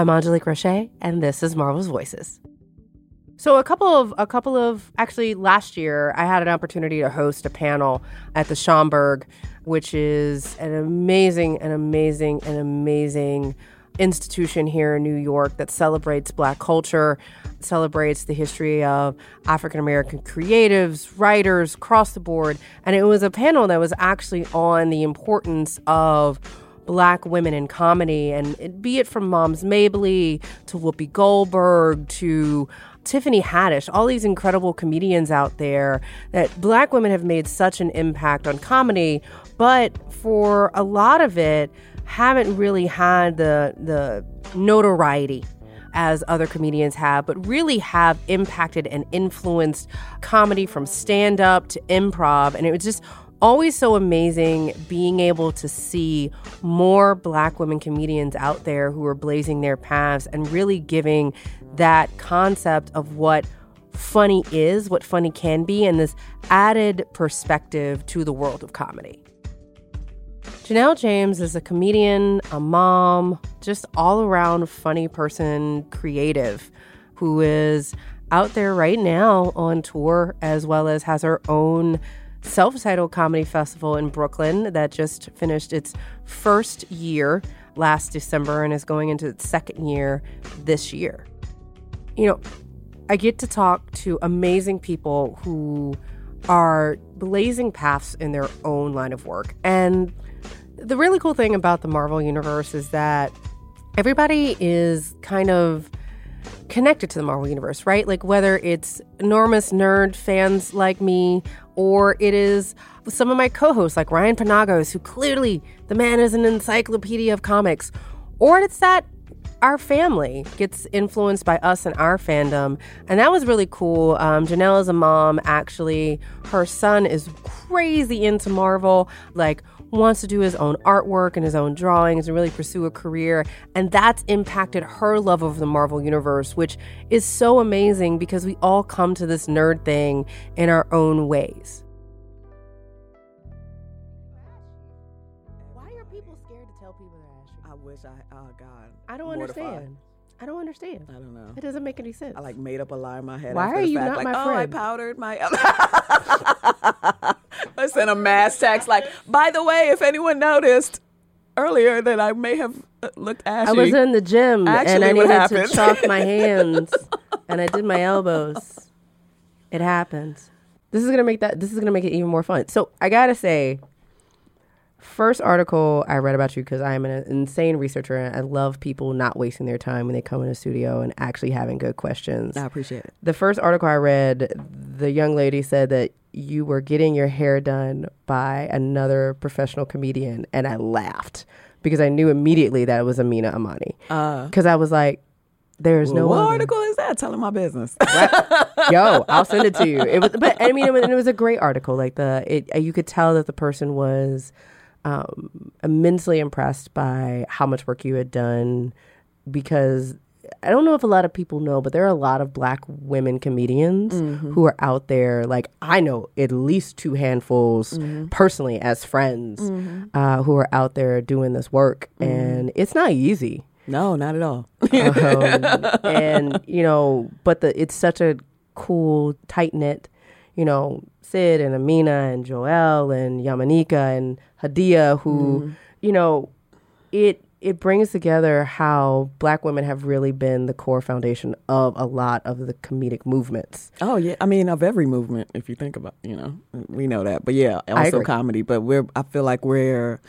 I'm Angelique Roche, and this is Marvel's Voices. So a couple of a couple of actually last year I had an opportunity to host a panel at the Schomburg, which is an amazing, an amazing, an amazing institution here in New York that celebrates black culture, celebrates the history of African American creatives, writers across the board. And it was a panel that was actually on the importance of black women in comedy and be it from Moms Mabley to Whoopi Goldberg to Tiffany Haddish, all these incredible comedians out there that black women have made such an impact on comedy, but for a lot of it, haven't really had the the notoriety as other comedians have, but really have impacted and influenced comedy from stand up to improv. And it was just always so amazing being able to see more black women comedians out there who are blazing their paths and really giving that concept of what funny is, what funny can be, and this added perspective to the world of comedy. Janelle James is a comedian, a mom, just all around funny person, creative, who is out there right now on tour, as well as has her own self titled comedy festival in Brooklyn that just finished its first year last December and is going into its second year this year. You know, I get to talk to amazing people who are blazing paths in their own line of work. And the really cool thing about the Marvel Universe is that everybody is kind of connected to the Marvel Universe, right? Like whether it's enormous nerd fans like me or it is some of my co hosts like Ryan Penagos, who clearly the man is an encyclopedia of comics, or it's that our family gets influenced by us and our fandom. And that was really cool. Um, Janelle is a mom, actually. Her son is crazy into Marvel. Like, wants to do his own artwork and his own drawings and really pursue a career. And that's impacted her love of the Marvel Universe, which is so amazing because we all come to this nerd thing in our own ways. Why are people scared to tell people they're I wish I, oh God. I don't Mortified. understand. I don't understand. I don't know. It doesn't make any sense. I like made up a lie in my head. Why are you fact, not like, my oh, friend? I powdered my. I sent a mass text like, by the way, if anyone noticed earlier that I may have uh, looked ashy. I was in the gym and I needed happened- to chalk my hands and I did my elbows. It happens. This is gonna make that. This is gonna make it even more fun. So I gotta say, first article I read about you because I am an insane researcher and I love people not wasting their time when they come in a studio and actually having good questions. I appreciate it. The first article I read, the young lady said that you were getting your hair done by another professional comedian, and I laughed because I knew immediately that it was Aminah Imani. Uh, Because I was like, "There's no what other. article is that? Telling my business. Yo, I'll send it to you." It was, but I mean, it was, it was a great article. Like the, it, you could tell that the person was um, immensely impressed by how much work you had done because I don't know if a lot of people know, but there are a lot of black women comedians who are out there. Like I know at least two handfuls personally as friends uh, who are out there doing this work, and it's not easy. no, not at all. Um, and you know, but the it's such a cool, tight knit. You know, Sid and Amina and Joel and Yamaneika and Hadia, who you know, it it brings together how black women have really been the core foundation of a lot of the comedic movements. Oh yeah, I mean of every movement, if you think about, you know, we know that. But yeah, also comedy. But we're, I feel like we're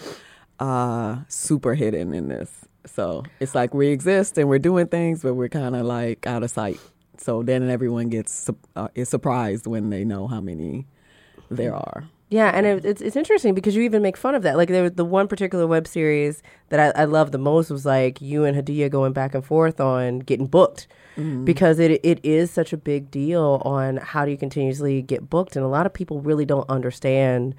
uh, super hidden in this. So it's like we exist and we're doing things, but we're kind of like out of sight. So then everyone gets uh, is surprised when they know how many there are. Yeah, and it, it's it's interesting because you even make fun of that. Like there was the one particular web series that I, I loved the most was like you and Hadia going back and forth on getting booked because it it is such a big deal on how do you continuously get booked, and a lot of people really don't understand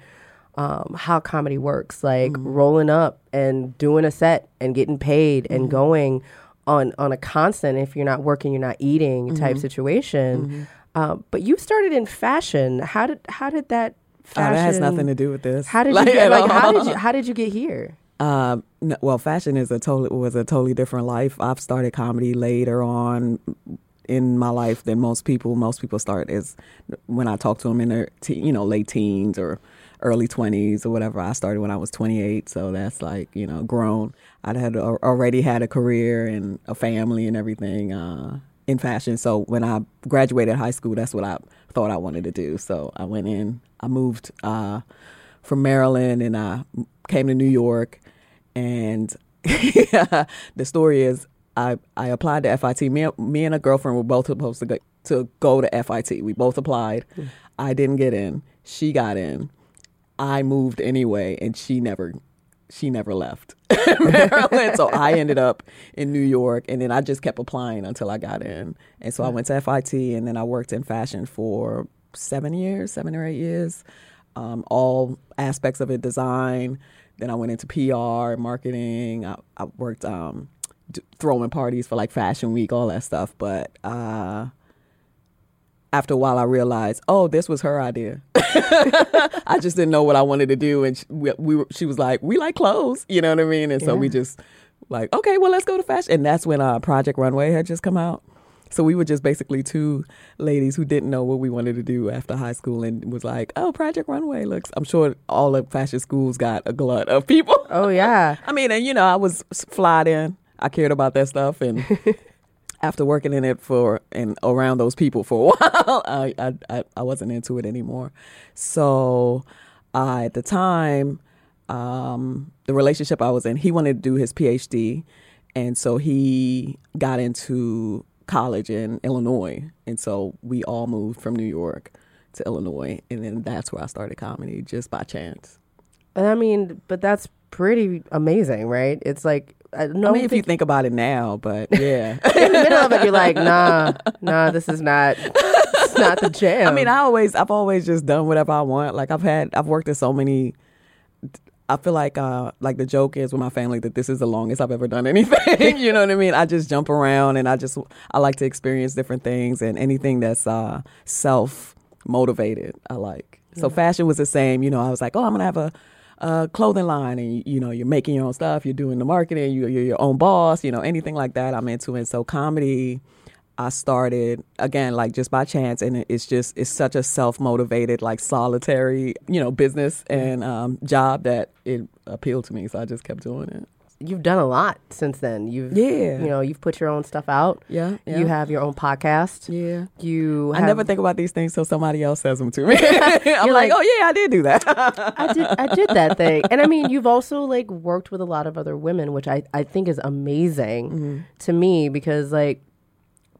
um, how comedy works. Like rolling up and doing a set and getting paid and going on on a constant. If you're not working, you're not eating type situation. Uh, but you started in fashion. How did how did that? Oh, that has nothing to do with this. how did you get, like how did you how did you get here? Uh, n- well, fashion is a totally was a totally different life. I've started comedy later on in my life than most people. Most people start as when I talk to them in their te- you know late teens or early 20s or whatever. I started when I was 28, so that's like, you know, grown. I had already had a career and a family and everything uh, in fashion. So when I graduated high school, that's what I thought I wanted to do. So I went in, I moved uh, from Maryland and I came to New York. And the story is, I, I applied to FIT. Me, me and a girlfriend were both supposed to go to go to FIT. We both applied. Mm. I didn't get in. She got in. I moved anyway, and she never she never left Maryland. so I ended up in New York, and then I just kept applying until I got in. And so I went to FIT, and then I worked in fashion for seven years, seven or eight years, um, all aspects of it, design. Then I went into PR, marketing. I, I worked um, throwing parties for like Fashion Week, all that stuff. But uh, after a while, I realized, oh, this was her idea. I just didn't know what I wanted to do, and she, we, we were, she was like, "We like clothes," you know what I mean? And so we just like, okay, well, let's go to fashion. And that's when uh, Project Runway had just come out. So we were just basically two ladies who didn't know what we wanted to do after high school and was like, oh, Project Runway looks. I'm sure all the fashion schools got a glut of people. Oh, yeah. I mean, and you know, I was flyed in. I cared about that stuff. And after working in it for and around those people for a while, I I, I wasn't into it anymore. So uh, at the time, um, the relationship I was in, he wanted to do his PhD, and so he got into college in Illinois, and so we all moved from New York to Illinois, and then that's where I started comedy just by chance. I mean, but that's pretty amazing, right? It's like I, no, I mean, if you think about it now, but yeah, in the middle of it, you're like, nah, nah, this is not, it's not the jam. I mean, I always, I've always just done whatever I want. Like I've had, I've worked at so many. I feel like, uh, like the joke is with my family that this is the longest I've ever done anything. you know what I mean? I just jump around and I just, I like to experience different things and anything that's uh, self motivated. I like. So fashion was the same. You know, I was like, oh, I'm gonna have a a clothing line and you know you're making your own stuff you're doing the marketing you, you're your own boss you know anything like that i'm into and so comedy i started again like just by chance and it's just it's such a self-motivated like solitary you know business and um, job that it appealed to me so i just kept doing it you've done a lot since then. You've yeah, you know, you've put your own stuff out. Yeah, yeah. You have your own podcast. Yeah, you. Have, I never think about these things till somebody else says them to me. I'm like, like, oh yeah, I did do that. I did. I did that thing, and I mean, you've also like worked with a lot of other women, which I I think is amazing mm-hmm. to me because like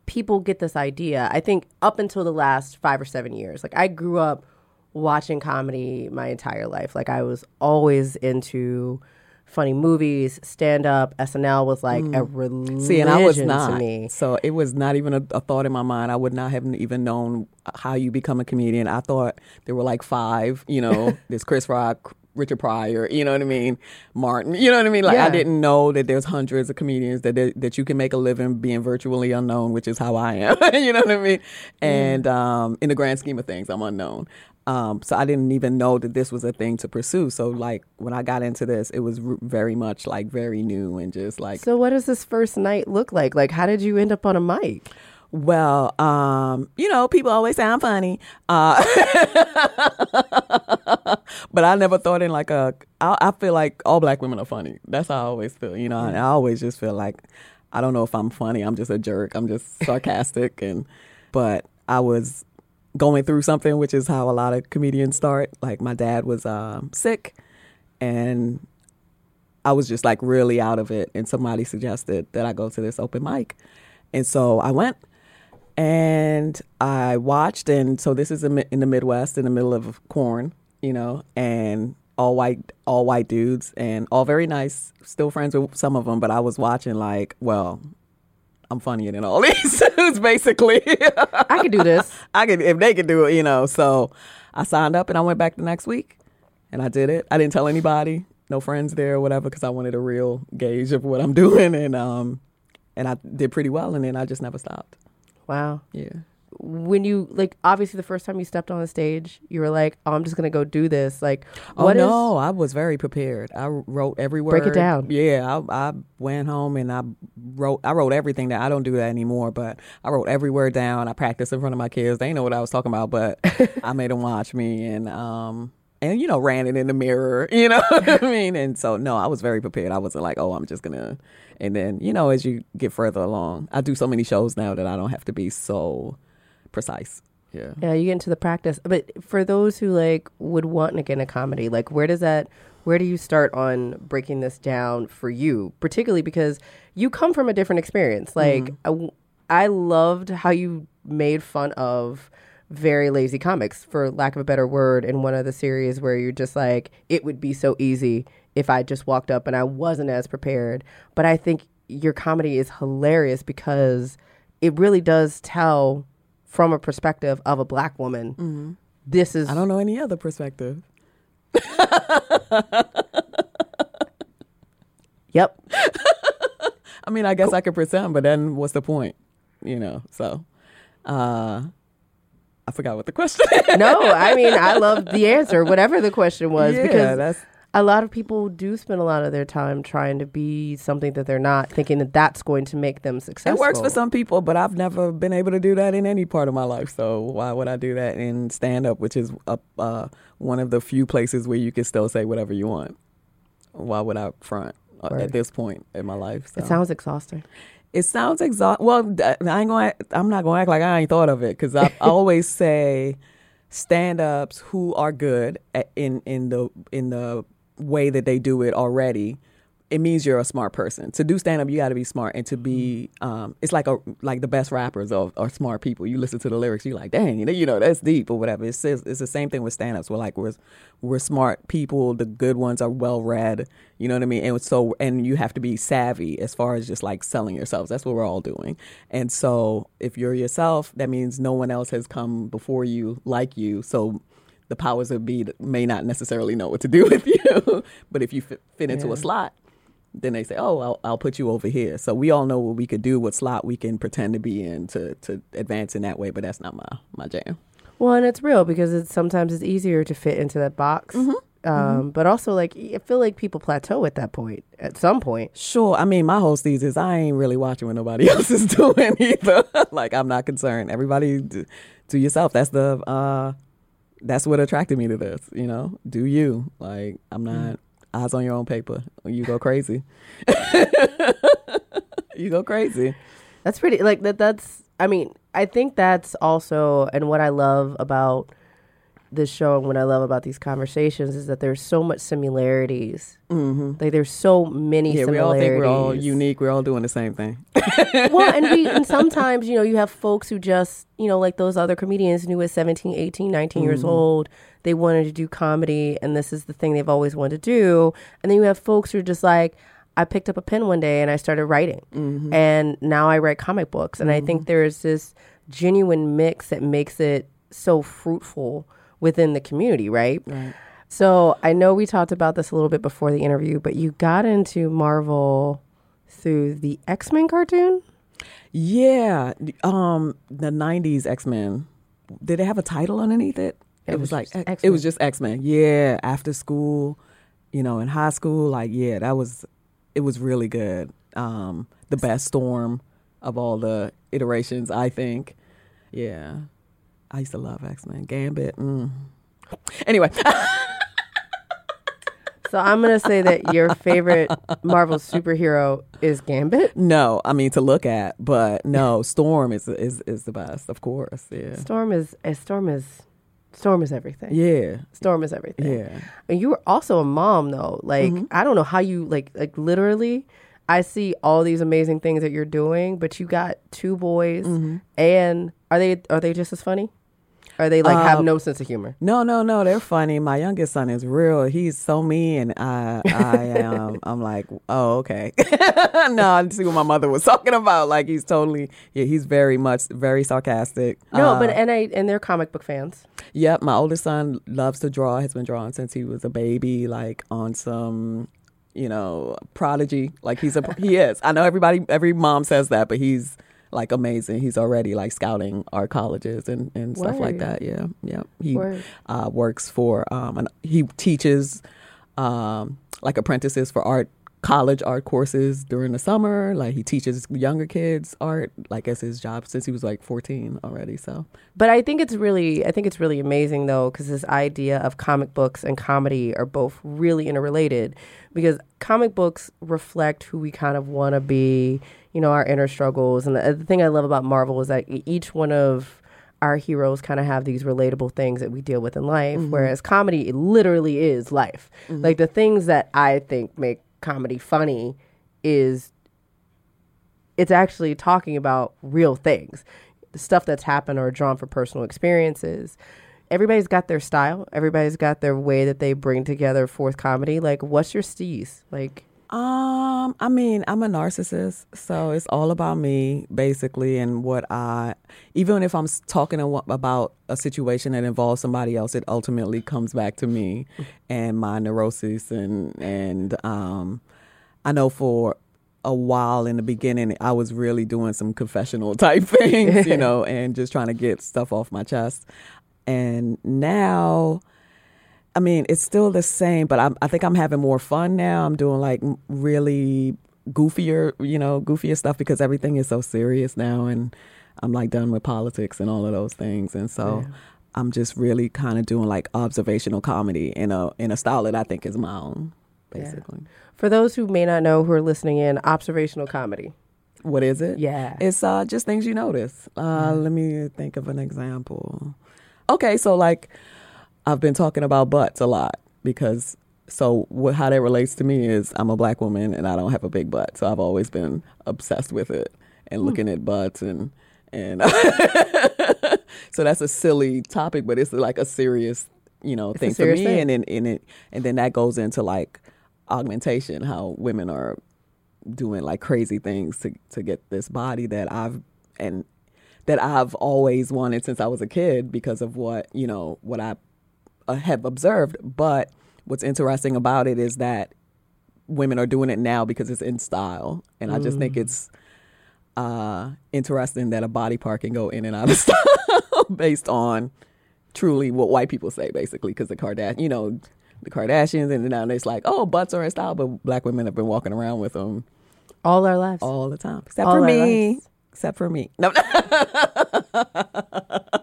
people get this idea. I think up until the last five or seven years, like I grew up watching comedy my entire life. Like I was always into funny movies, stand up, SNL was like mm. a religion See, and I was not. to me. So it was not even a, a, thought in my mind. I would not have even known how you become a comedian. I thought there were like five, you know, there's Chris Rock, Richard Pryor, you know what I mean, Martin, you know what I mean. Like yeah. I didn't know that there's hundreds of comedians that that you can make a living being virtually unknown, which is how I am. you know what I mean. And um, in the grand scheme of things, I'm unknown. Um, so I didn't even know that this was a thing to pursue. So like when I got into this, it was r- very much like very new and just like. So what does this first night look like? Like how did you end up on a mic? Well, um, you know, people always sound funny, uh, but I never thought in like a. I, I feel like all black women are funny. That's how I always feel. You know, mm-hmm. I, I always just feel like I don't know if I'm funny. I'm just a jerk. I'm just sarcastic and. But I was going through something, which is how a lot of comedians start. Like my dad was um, sick, and I was just like really out of it. And somebody suggested that I go to this open mic, and so I went. And I watched, and so this is in the Midwest, in the middle of corn, you know, and all white, all white dudes, and all very nice. Still friends with some of them, but I was watching like, well, I'm funnier than all these dudes, basically. I could do this. I could if they could do it, you know. So I signed up and I went back the next week, and I did it. I didn't tell anybody, no friends there or whatever, because I wanted a real gauge of what I'm doing, and um, and I did pretty well, and then I just never stopped. Wow. Yeah. When you like obviously the first time you stepped on the stage, you were like, "Oh, I'm just gonna go do this." Like, Oh what is- no, I was very prepared. I wrote every word. Break it down. Yeah, I, I went home and I wrote. I wrote everything down. I don't do that anymore, but I wrote every word down. I practiced in front of my kids. They know what I was talking about, but I made them watch me and um and you know ran it in the mirror. You know what I mean? And so no, I was very prepared. I wasn't like, oh, I'm just gonna. And then you know, as you get further along, I do so many shows now that I don't have to be so precise. Yeah. Yeah, you get into the practice. But for those who like would want to get into comedy, like where does that where do you start on breaking this down for you? Particularly because you come from a different experience. Mm-hmm. Like I, I loved how you made fun of very lazy comics, for lack of a better word, in one of the series where you're just like, it would be so easy if I just walked up and I wasn't as prepared. But I think your comedy is hilarious because it really does tell from a perspective of a black woman. This is I don't know any other perspective. yep. I mean, I guess I could pretend, but then what's the point? You know, so uh I forgot what the question. No, I mean I love the answer, whatever the question was, yeah, because that's a lot of people do spend a lot of their time trying to be something that they're not, thinking that that's going to make them successful. it works for some people, but I've never been able to do that in any part of my life. So why would I do that in stand up, which is a, uh, one of the few places where you can still say whatever you want? Why would I front uh, Word. at this point in my life? So. It sounds exhausting. It sounds exhausting. Well, I ain't going. I'm not going to act like I ain't thought of it because I, I always say stand-ups who are good at, in in the in the way that they do it already. It means you're a smart person. To do stand up, you got to be smart, and to be, um, it's like a like the best rappers are, are smart people. You listen to the lyrics, you're like, dang, you know, that's deep or whatever. It's it's it's the same thing with stand ups. We're like we're we're smart people. The good ones are well read. You know what I mean? And so and you have to be savvy as far as just like selling yourselves. That's what we're all doing. And so if you're yourself, that means no one else has come before you like you. So the powers that be may not necessarily know what to do with you. but if you fit, fit into Yeah. a slot, then they say, "Oh, I'll, I'll put you over here." So we all know what we could do, what slot we can pretend to be in to to advance in that way. But that's not my my jam. Well, and it's real because it's sometimes it's easier to fit into that box. Um, But also, like I feel like people plateau at that point. At some point, Sure. I mean, my whole thesis is I ain't really watching what nobody else is doing either. like I'm not concerned. Everybody do, do yourself. That's the uh that's what attracted me to this, you know. Do you. Like I'm mm. not eyes on your own paper. You go crazy. you go crazy. That's pretty like that that's I mean, I think that's also and what I love about this show and what I love about these conversations is that there's so much similarities. Mm-hmm. Like there's so many Yeah, we all think we're all unique. We're all doing the same thing. well, and we and sometimes, you know, you have folks who just, you know, like those other comedians who at 17, 18, 19 Mm-hmm. years old, they wanted to do comedy and this is the thing they've always wanted to do. And then you have folks who are just like, I picked up a pen one day and I started writing. Mm-hmm. And now I write comic books. And I think there's this genuine mix that makes it so fruitful within the community, right? Right. So I know we talked about this a little bit before the interview, but you got into Marvel through the X Men cartoon? Yeah, um, the '90s X Men. Did it have a title underneath it? It It, was was, like X- X-Men. it was just X Men. Yeah, after school, you know, in high school, like yeah, that was it was really good. Um, the best storm of all the iterations, I think. Yeah, I used to love X Men. Gambit. Mm. Anyway, So I'm gonna say that your favorite Marvel superhero is Gambit. no, I mean to look at, but no, Storm is is is the best, of course. Yeah, Storm is uh, Storm is Storm is everything. yeah, Storm is everything. yeah. And you were also a mom though. Like I don't know how you like like literally I see all these amazing things that you're doing, but you got two boys and are they are they just as funny? Or they like have Um, no sense of humor? No, no, no. They're funny. My youngest son is real. He's so mean, I, I am. I'm like, oh, okay. no, I see what my mother was talking about. Like he's totally. Yeah, he's very much very sarcastic. No, Uh, but and I and they're comic book fans. Yep, my oldest son loves to draw. Has been drawing since he was a baby. Like on some, you know, prodigy. Like he's a he is. I know everybody, every mom says that, but he's like amazing. He's already like scouting our colleges and, and stuff like that. Yeah, yeah. He uh, works for um, and he teaches um, like apprentices for art college art courses during the summer. Like he teaches younger kids art like as his job since he was like 14 already. So But I think it's really, I think it's really amazing though, because this idea of comic books and comedy are both really interrelated. Because comic books reflect who we kind of want to be, you know, our inner struggles. And the, the thing I love about Marvel is that each one of our heroes kind of have these relatable things that we deal with in life. Mm-hmm. Whereas comedy, it literally is life. Mm-hmm. Like the things that I think make comedy funny is it's actually talking about real things. The stuff that's happened or drawn from personal experiences. Everybody's got their style. Everybody's got their way that they bring together forth comedy. Like what's your steez? Like Um, I mean, I'm a narcissist, so it's all about me basically, and what I. Even if I'm talking about a situation that involves somebody else, it ultimately comes back to me and my neuroses, and and um, I know for a while in the beginning, I was really doing some confessional type things, you know, and just trying to get stuff off my chest, and now. I mean, it's still the same, but I'm, I think I'm having more fun now. I'm doing like really goofier, you know, goofier stuff because everything is so serious now, and I'm like done with politics and all of those things, and so I'm just really kind of doing like observational comedy in a in a style that I think is my own, Yeah. basically. for those who may not know who are listening in observational comedy What is it? yeah It's uh, just things you notice. Uh, Let me think of an example. Okay, so like I've been talking about butts a lot because so what, how that relates to me is I'm a black woman and I don't have a big butt, so I've always been obsessed with it and hmm. looking at butts and and so that's a silly topic, but it's like a serious you know It's thing for me, thing. and then and it and then that goes into like augmentation, how women are doing like crazy things to to get this body that I've and that I've always wanted since I was a kid because of what you know what I uh, have observed. But what's interesting about it is that women are doing it now because it's in style, and I just think it's uh, interesting that a body part can go in and out of style based on truly what white people say, basically, because the Kardashian, you know. The Kardashians, and now it's like, oh, butts are in style, but black women have been walking around with them all our lives all the time, except All for me. lives. Except for me. No,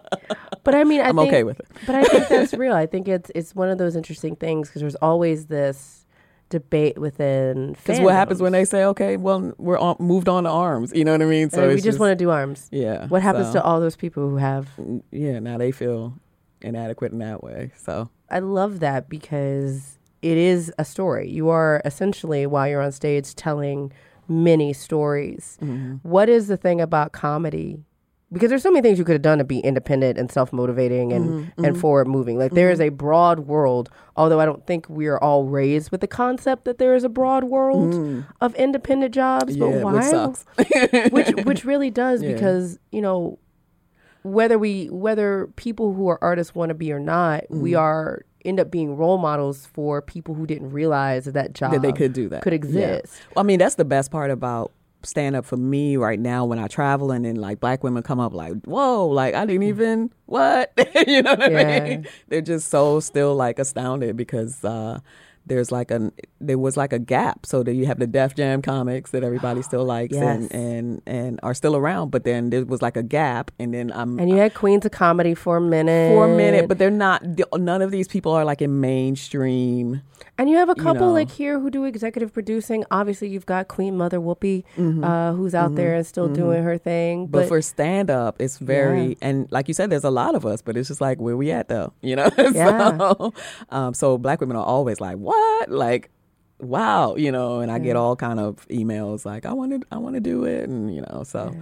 but i mean I I'm think, okay with it. but i think that's real i think it's it's one of those interesting things because there's always this debate within Because what happens when they say, okay, well, we're on, moved on to arms? You know what I mean? so we it's just want to do arms yeah. what happens so, to all those people who have Yeah, now they feel inadequate in that way. So I love that because it is a story. You are essentially, while you're on stage, telling many stories. Mm-hmm. What is the thing about comedy? Because there's so many things you could have done to be independent and self motivating and, Mm-hmm. and forward moving. Like there is a broad world, although I don't think we are all raised with the concept that there is a broad world of independent jobs. Mm. yeah, but why? which sucks. which which really does Yeah. because you know whether we whether people who are artists want to be or not Mm. we are end up being role models for people who didn't realize that that job that they could do that. could Yeah. exist Well, I mean, that's the best part about stand up for me right now when I travel and then like black women come up like, whoa, like I didn't even what? you know what Yeah. I mean? They're just so still like astounded because uh there's like a there was like a gap so that you have the Def Jam comics that everybody still likes Yes. and and and are still around but then there was like a gap and then I'm and you had queens of comedy for a minute for a minute but they're not none of these people are like in mainstream and you have a couple know. like here who do executive producing obviously you've got queen mother whoopi Mm-hmm. uh, who's out there and still doing her thing But, but, for stand up, it's very Yeah. and like you said, there's a lot of us, but it's just like where we at though, you know. Yeah. so, um, so black women are always like, what, like, wow, you know. And I get all kind of emails like, I want to, I want to do it, and you know, so.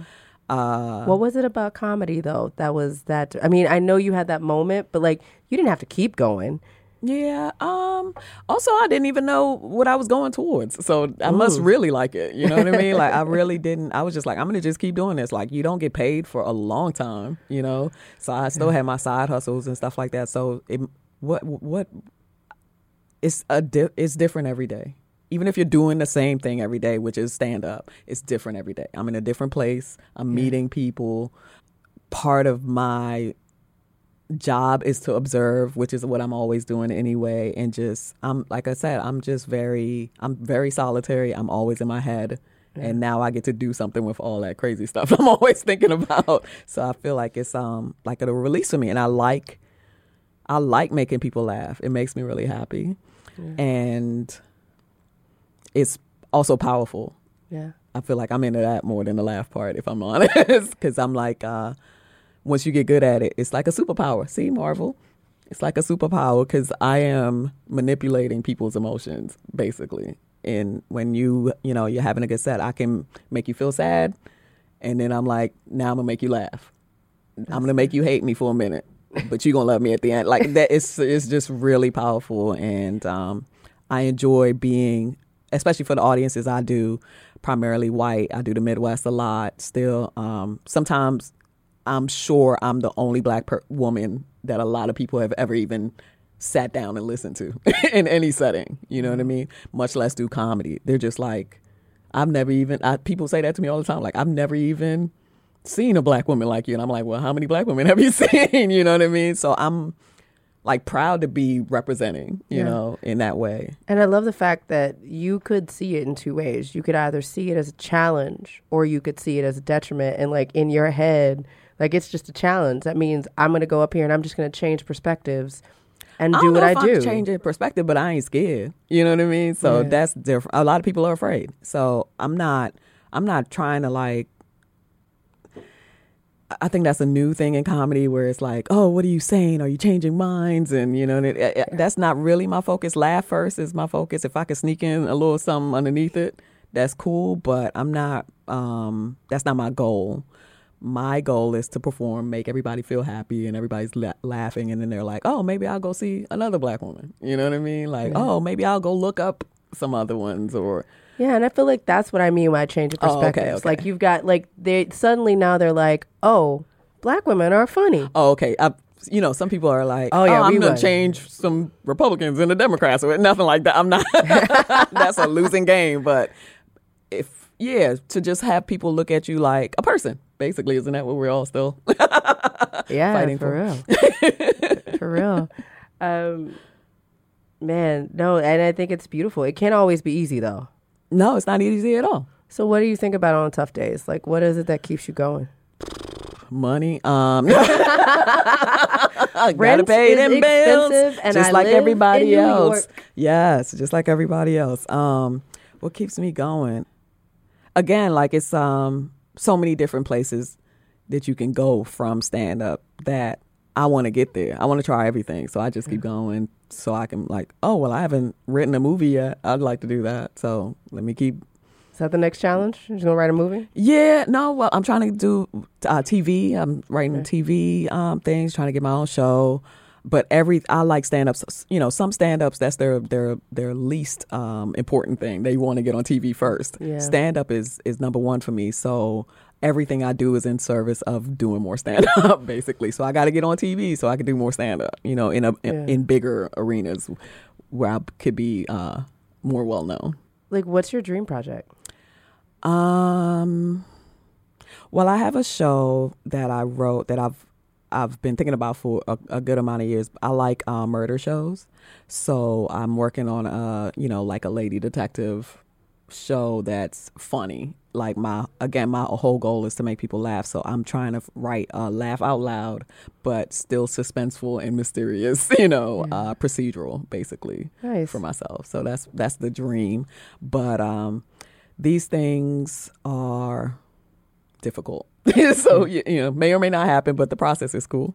Uh, what was it about comedy though that was that i mean i know you had that moment but like you didn't have to keep going yeah. Um. Also, I didn't even know what I was going towards, so I must really like it. You know what I mean? Like, I really didn't. I was just like, I'm gonna just keep doing this. Like, you don't get paid for a long time, you know. So I still had my side hustles and stuff like that. So it, what, what, it's a, di- it's different every day. even if you're doing the same thing every day, which is stand up, it's different every day. I'm in a different place. I'm meeting people. Part of my job is to observe, which is what I'm always doing anyway. And just, I'm like I said, I'm just very, I'm very solitary. I'm always in my head. And now I get to do something with all that crazy stuff I'm always thinking about. So I feel like it's um like a release for me, and I like, I like making people laugh. It makes me really happy, and it's also powerful. Yeah. I feel like I'm into that more than the laugh part, if I'm honest, because I'm like, uh, once you get good at it, it's like a superpower. See, Marvel, it's like a superpower because I am manipulating people's emotions basically. And when you, you know, you're having a good set, I can make you feel sad, and then I'm like, now I'm gonna make you laugh. I'm gonna make you hate me for a minute, but you're gonna love me at the end. Like that, it's it's just really powerful, and um, I enjoy being, especially for the audiences I do, primarily white. I do the Midwest a lot. Still, um, sometimes I'm sure I'm the only black per- woman that a lot of people have ever even sat down and listened to in any setting. You know what I mean? Much less do comedy. They're just like, I've never even. I, people say that to me all the time. Like I've never even seen a black woman like you, and I'm like, well, how many black women have you seen? you know what I mean? So I'm like proud to be representing. You Yeah. know, in that way. And I love the fact that you could see it in two ways. You could either see it as a challenge or you could see it as a detriment. And like in your head, like it's just a challenge. That means I'm going to go up here and I'm just going to change perspectives and do don't what I if do. I'm changing perspective, but I ain't scared. You know what I mean? So Yeah. that's different. A lot of people are afraid. So I'm not. I'm not trying to like. I think that's a new thing in comedy where it's like, oh, what are you saying? Are you changing minds? And you know, and it, it- that's not really my focus. Laugh first is my focus. If I can sneak in a little something underneath it, that's cool. But I'm not. Um, that's not my goal. My goal is to perform, make everybody feel happy, and everybody's la- laughing, and then they're like, "Oh, maybe I'll go see another black woman." You know what I mean? Like, "Oh, maybe I'll go look up some other ones," or Yeah, and I feel like that's what I mean when I change of Oh, okay, perspectives. okay. Like you've got like they suddenly now they're like, oh, black women are funny. Oh, okay. I, you know, some people are like, Oh, "Oh, yeah, I'm gonna would." change some Republicans into Democrats," or nothing like that. I'm not. that's a losing game. But if yeah, to just have people look at you like a person, basically, isn't that what we're all still? Yeah, fighting for for. real, for real. Um, man, no, and I think it's beautiful. It can't always be easy though. No, it's not easy at all. So, what do you think about on tough days? Like, what is it that keeps you going? Money, um, gotta Rent pay them bills, and just I like everybody else. Yes, just like everybody else. Um, what keeps me going? Again, like it's um so many different places that you can go from stand up that I want to get there. I want to try everything, so I just keep going so I can like, oh well, I haven't written a movie yet. I'd like to do that, so let me keep Is that the next challenge? You're gonna write a movie? yeah, no. Well, I'm trying to do uh, TV. I'm writing TV um, things, trying to get my own show. But every I like stand ups. You know, some stand ups that's their their their least um, important thing. They want to get on TV first. Yeah. Stand up is is number one for me. So everything I do is in service of doing more stand up, basically. So I got to get on TV so I can do more stand up. You know, in a in, in bigger arenas where I could be uh, more well known. Like, what's your dream project? Um, well, I have a show that I wrote that I've I've been thinking about for a, a good amount of years. I like uh, murder shows, so I'm working on a you know like a lady detective show that's funny. Like my again, my whole goal is to make people laugh. So I'm trying to write a laugh out loud, but still suspenseful and mysterious. You know, uh, procedural basically Nice. for myself. So that's that's the dream. But um, these things are difficult. so you, you know, may or may not happen, but the process is cool.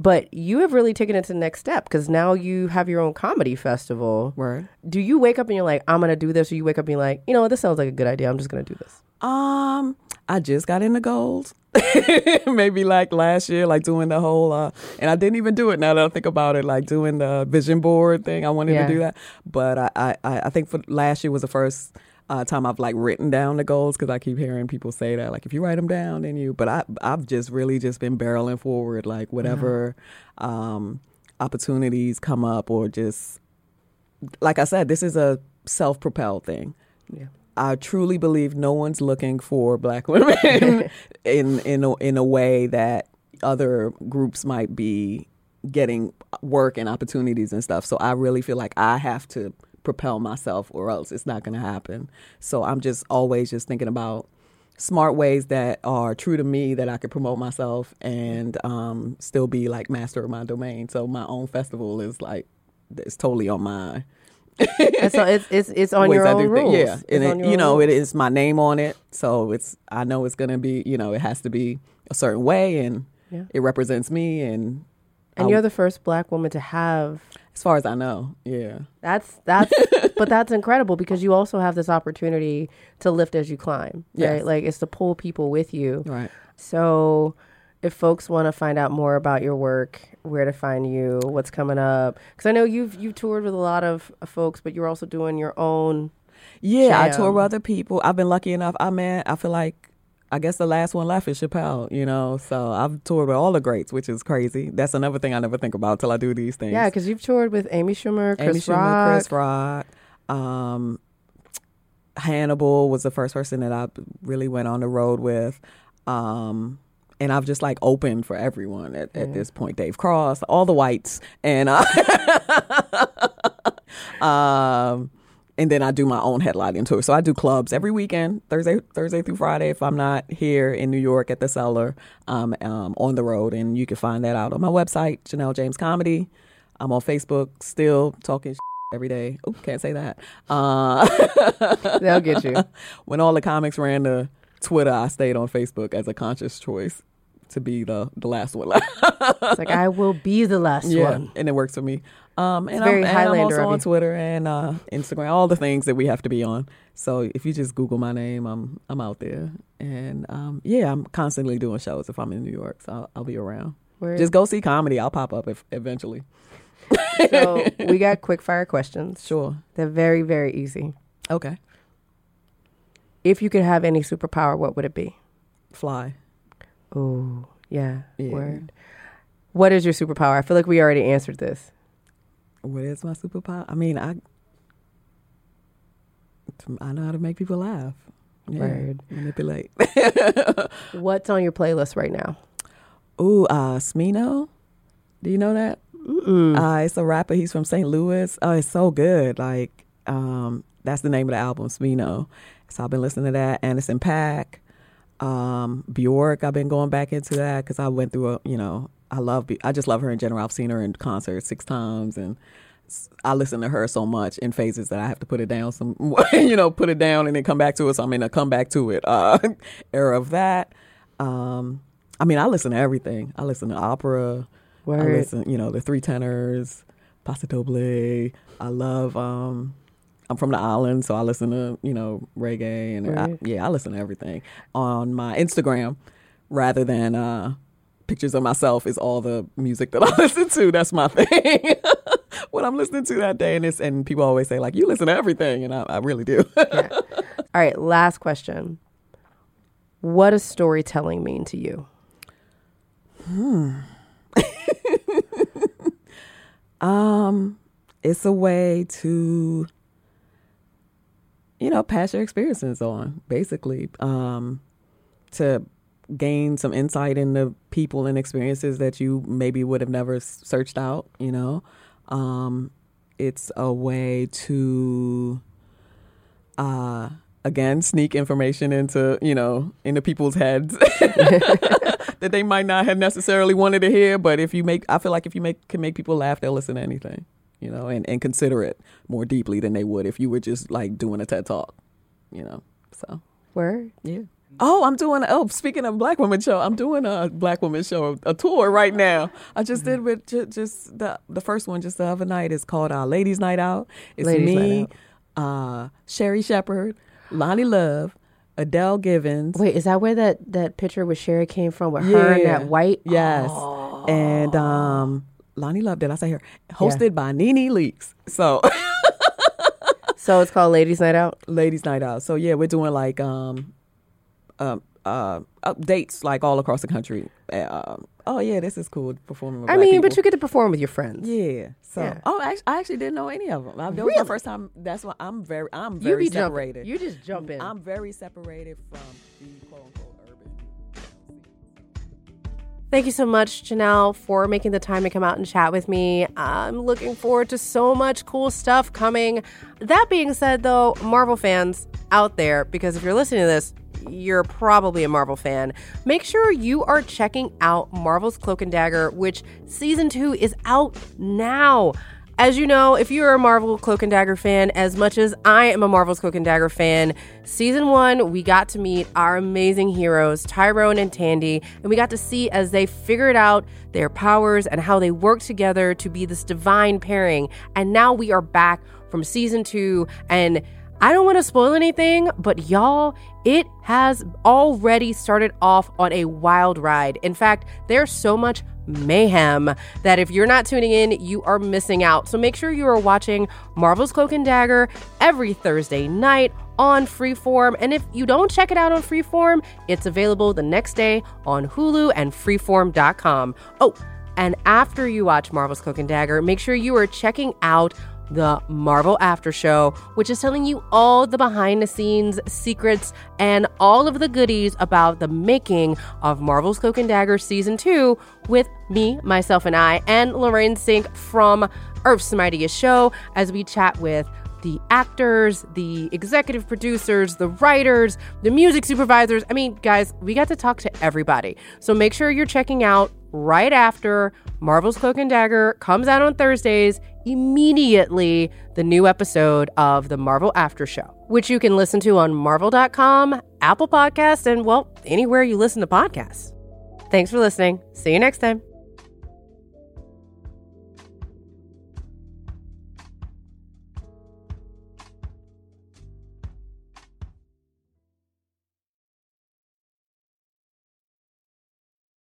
But you have really taken it to the next step because now you have your own comedy festival. Word. Do you wake up and you're like, I'm gonna do this, or you wake up and you're like, you know what, this sounds like a good idea. I'm just gonna do this. Um, I just got into gold. Maybe like last year, like doing the whole, uh, and I didn't even do it now that I think about it, like doing the vision board thing. I wanted Yeah. to do that, but I, I, I I think for last year was the first uh, time I've like written down the goals because I keep hearing people say that, like if you write them down, then you. But I, I've just really just been barreling forward, like whatever um, opportunities come up, or just like I said, this is a self propelled thing. Yeah. I truly believe no one's looking for black women in in a, in a way that other groups might be getting work and opportunities and stuff. So I really feel like I have to propel myself or else it's not going to happen. So I'm just always just thinking about smart ways that are true to me that I could promote myself and um, still be like master of my domain. So my own festival is like it's totally on my And so it's it's it's on your own rules. things. Yeah, It's and it, you know it rules. is my name on it, so it's I know it's gonna be you know it has to be a certain way, and Yeah. it represents me, and And I- you're the first black woman to have as far as I know, yeah, That's that's but that's incredible because you also have this opportunity to lift as you climb. Right? Yes. Like it's to pull people with you. right. So if folks want to find out more about your work, where to find you, what's coming up. Because I know you've you've toured with a lot of uh, folks, but you're also doing your own. Yeah, I tour with other people. I've been lucky enough. I mean, I feel like I guess the last one left is Chappelle. You know, so I've toured with all the greats, which is crazy. That's another thing I never think about till I do these things. Yeah, because you've toured with Amy Schumer, Chris Amy Schumer, Rock. Chris Rock. Um, Hannibal was the first person that I really went on the road with. Um, and I've just like opened for everyone at, at this point. Dave Cross, all the whites, and uh, um, and then I do my own headlining tour. So I do clubs every weekend, Thursday, Thursday through Friday. If I'm not here in New York at the Cellar, I'm um, on the road, and you can find that out on my website, Janelle James Comedy. I'm on Facebook, still talking every day. Oh, can't say that. Uh, They'll get you. when all the comics ran to Twitter, I stayed on Facebook as a conscious choice to be the the last one. It's like I will be the last yeah, one. and it works for me. Um, and, very I'm, and I'm also on. Twitter and uh, Instagram, all the things that we have to be on. So if you just Google my name, I'm I'm out there, and um, yeah, I'm constantly doing shows if I'm in New York, so I'll, I'll be around. Where- Just go see comedy. I'll pop up if, eventually. so we got quick fire questions. Sure. They're very very easy. Okay. If you could have any superpower, what would it be? Fly. Oh, yeah. Yeah. Word. What is your superpower? I feel like we already answered this. What is my superpower? I mean, I I know how to make people laugh. Yeah. Word. Manipulate. What's on your playlist right now? Ooh, uh, Smino. Do you know that? Uh, it's a rapper. He's from St. Louis. Oh, it's so good. Like, um, that's the name of the album, Smino. So I've been listening to that. Anderson Paak, um, Bjork. I've been going back into that because I went through a, you know, I love, I just love her in general. I've seen her in concert six times and I listen to her so much in phases that I have to put it down some, you know, put it down and then come back to it. So I'm in a come back to it uh, era of that. Um, I mean, I listen to everything. I listen to opera. I listen, you know, the three tenors, Paso Doble. I love. um I'm from the island, so I listen to you know reggae and I, yeah, I listen to everything on my Instagram rather than uh pictures of myself is all the music that I listen to. That's my thing. what I'm listening to that day, and it's and people always say like you listen to everything, and I, I really do. yeah. All right, last question. What does storytelling mean to you? Um, it's a way to, you know, pass your experiences on, basically, um, to gain some insight into people and experiences that you maybe would have never searched out. You know, um, it's a way to, uh, again, sneak information into you know into people's heads. that they might not have necessarily wanted to hear. But if you make, I feel like if you make can make people laugh, they'll listen to anything, you know, and, and consider it more deeply than they would if you were just like doing a TED talk, you know. So Word. yeah. Oh, I'm doing. Oh, speaking of Black Women Show, I'm doing a Black Women Show, a tour right now. I just did with ju- just the the first one just the other night. It's called uh, Ladies Night Out. It's Ladies Night me, uh, Sherri Shepherd, Loni Love, Adele Givens. Wait, is that where that, that picture with Sherri came from with her and that white? Yes. Oh. And um Loni Love, did I say her? Hosted by NeNe Leakes. So So it's called Ladies Night Out? ladies night out. So yeah, we're doing like um um uh, uh, dates like all across the country. Uh, oh yeah, this is cool performing. With I mean, people. but you get to perform with your friends. Yeah. So, Yeah. oh, I, I actually didn't know any of them. I, That was Really? my first time. That's why I'm very, I'm You very jumping. separated. You just jump in. I'm very separated from the quote unquote. Thank you so much, Janelle, for making the time to come out and chat with me. I'm looking forward to so much cool stuff coming. That being said, though, Marvel fans out there, because if you're listening to this, you're probably a Marvel fan. Make sure you are checking out Marvel's Cloak and Dagger, which season two is out now. As you know, if you're a Marvel Cloak and Dagger fan, as much as I am a Marvel's Cloak and Dagger fan, season one, we got to meet our amazing heroes, Tyrone and Tandy, and we got to see as they figured out their powers and how they work together to be this divine pairing. And now we are back from season two, and I don't want to spoil anything, but y'all, it has already started off on a wild ride. In fact, there's so much mayhem that if you're not tuning in, you are missing out. So make sure you are watching Marvel's Cloak and Dagger every Thursday night on Freeform. And if you don't check it out on Freeform, it's available the next day on Hulu and freeform.com. Oh, and after you watch Marvel's Cloak and Dagger, make sure you are checking out the Marvel After Show, which is telling you all the behind the scenes secrets and all of the goodies about the making of Marvel's Cloak and Dagger Season 2 with me, myself, and I, and Lorraine Cink from Earth's Mightiest Show as we chat with the actors, the executive producers, the writers, the music supervisors. I mean, guys, we got to talk to everybody. So make sure you're checking out right after Marvel's Cloak and Dagger comes out on Thursdays, immediately the new episode of the Marvel After Show, which you can listen to on marvel.com, Apple Podcasts, and well, anywhere you listen to podcasts. Thanks for listening. See you next time.